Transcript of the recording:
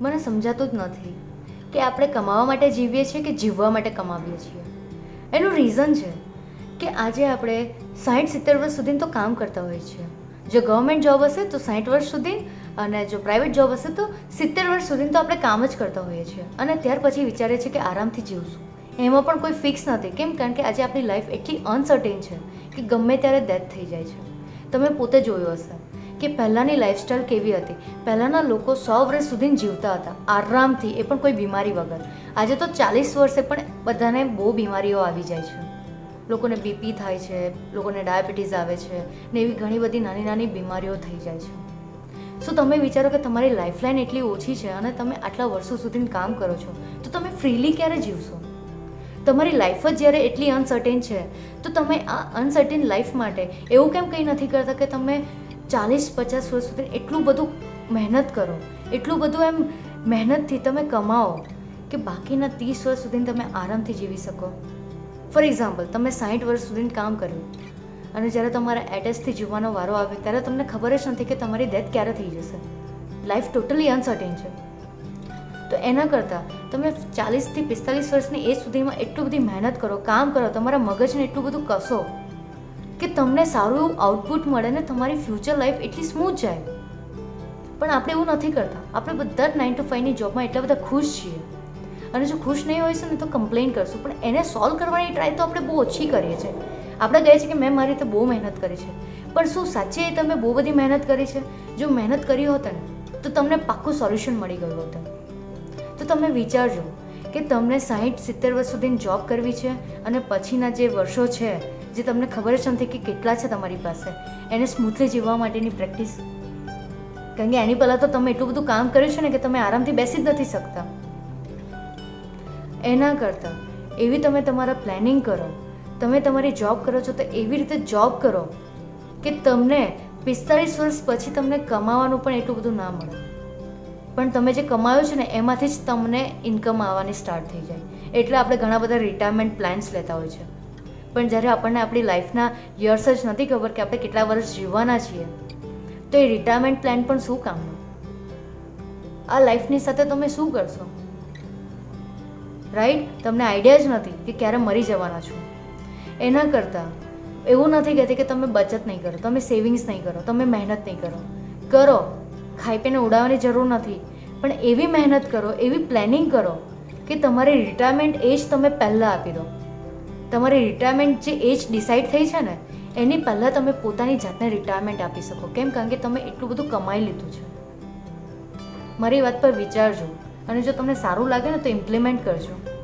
મને સમજાતું જ નથી કે આપણે કમાવા માટે જીવીએ છીએ કે જીવવા માટે કમાવીએ છીએ. એનું રીઝન છે કે આજે આપણે સાઠ સિત્તેર વર્ષ સુધી તો કામ કરતા હોઈએ છીએ. જો ગવર્મેન્ટ જોબ હશે તો સાઠ વર્ષ સુધી અને જો પ્રાઇવેટ જોબ હશે તો સિત્તેર વર્ષ સુધી તો આપણે કામ જ કરતા હોઈએ છીએ. અને ત્યાર પછી વિચારીએ છીએ કે આરામથી જીવશું. એમાં પણ કોઈ ફિક્સ નથી. કેમ? કારણ કે આજે આપણી લાઈફ એટલી અનસર્ટેન છે કે ગમે ત્યારે ડેથ થઈ જાય છે. તમે પોતે જોયું હશે. કે પહેલાંની લાઈફસ્ટાઈલ કેવી હતી? પહેલાંના લોકો સો વર્ષ સુધી જીવતા હતા. આરામથી, એ પણ કોઈ બીમારી વગર. આજે તો ચાલીસ વર્ષે પણ બધાને બહુ બીમારીઓ આવી જાય છે. લોકોને બીપી થાય છે, લોકોને ડાયાબિટીસ આવે છે, ને એવી ઘણી બધી નાની નાની બીમારીઓ થઈ જાય છે. શું તમે વિચારો કે તમારી લાઈફલાઈન એટલી ઓછી છે અને તમે આટલા વર્ષો સુધી કામ કરો છો, તો તમે ફ્રીલી ક્યારે જીવશો? તમારી લાઈફ જ જ્યારે એટલી અનસર્ટેન છે, તો તમે આ અનસર્ટેન લાઈફ માટે એવું કેમ કંઈ નથી કરતા કે તમે ચાલીસ પચાસ વર્ષ સુધી એટલું બધું મહેનત કરો. એટલું બધું એમ મહેનતથી તમે કમાઓ કે બાકીના ત્રીસ વર્ષ સુધી તમે આરામથી જીવી શકો. ફોર એક્ઝામ્પલ તમે સાઠ વર્ષ સુધી કામ કર્યું અને જ્યારે તમારા એટેસથી જીવવાનો વારો આવે ત્યારે તમને ખબર જ નથી કે તમારી ડેથ ક્યારે થઈ જશે. લાઈફ ટોટલી અનસર્ટેન છે. તો એના કરતાં તમે ચાલીસથી પિસ્તાલીસ વર્ષની એજ સુધીમાં એટલું બધી મહેનત કરો, કામ કરો, તમારા મગજને એટલું બધું કસો. કે તમને સારું એવું આઉટપુટ મળે ને તમારી ફ્યુચર લાઈફ એટલી સ્મૂથ જાય. પણ આપણે એવું નથી કરતા. આપણે બધા જ નાઇન ટુ ફાઇવની જોબમાં એટલા બધા ખુશ છીએ. અને જો ખુશ નહીં હોઈશું ને તો કમ્પ્લેન કરશું. પણ એને સોલ્વ કરવાની ટ્રાય તો આપણે બહુ ઓછી કરીએ છીએ. આપણે કહીએ છીએ કે મેં મારી રીતે બહુ મહેનત કરી છે. પણ શું સાચે તમે બહુ બધી મહેનત કરી છે? જો મહેનત કરી હોત ને, તો તમને પાક્કું સોલ્યુશન મળી ગયું હોત. તો તમે વિચારજો કે તમને સાહીઠ, સિત્તેર વર્ષ સુધીની જોબ કરવી છે અને પછીના જે વર્ષો છે, જે તમને ખબર જ નથી કે કેટલા છે તમારી પાસે, એને સ્મૂથલી જીવવા માટેની પ્રેક્ટિસ કારણ કે એની પહેલાં તો તમે એટલું બધું કામ કર્યું છે ને કે તમે આરામથી બેસી જ નથી શકતા. એના કરતાં, એવી તમે તમારા પ્લાનિંગ કરો, તમે તમારી જોબ કરો છો તો એવી રીતે જોબ કરો કે તમને પિસ્તાળીસ વર્ષ પછી તમને કમાવાનું પણ એટલું બધું ના મળે. પણ તમે જે કમાયો છે ને, એમાંથી જ તમને ઇન્કમ આવવાની સ્ટાર્ટ થઈ જાય. એટલે આપણે ઘણા બધા રિટાયરમેન્ટ પ્લાન્સ લેતા હોય છે. પણ જ્યારે આપણને આપણી લાઈફના યર્સ જ નથી ખબર કે આપણે કેટલા વર્ષ જીવવાના છીએ, તો એ રિટાયરમેન્ટ પ્લાન પણ શું કામનું? આ લાઈફની સાથે તમે શું કરશો? રાઈટ તમને આઈડિયા જ નથી કે ક્યારે મરી જવાના છો. એના કરતાં એવું નથી કહેતી કે તમે બચત નહીં કરો, તમે સેવિંગ્સ નહીં કરો, તમે મહેનત નહીં કરો. કરો. ખાઈ પીને ઉડાવવાની જરૂર નથી. પણ એવી મહેનત કરો, એવી પ્લાનિંગ કરો કે તમારી રિટાયરમેન્ટ એજ તમે પહેલાં આપી દો. તમારી રિટાયરમેન્ટ જે એજ ડિસાઈડ થઈ છે ને, એની પહેલાં તમે પોતાની જાતને રિટાયરમેન્ટ આપી શકો. કેમ? કારણ કે તમે એટલું બધું કમાઈ લીધું છે. મારી વાત પર વિચારજો અને જો તમને સારું લાગે ને તો ઇમ્પ્લિમેન્ટ કરજો.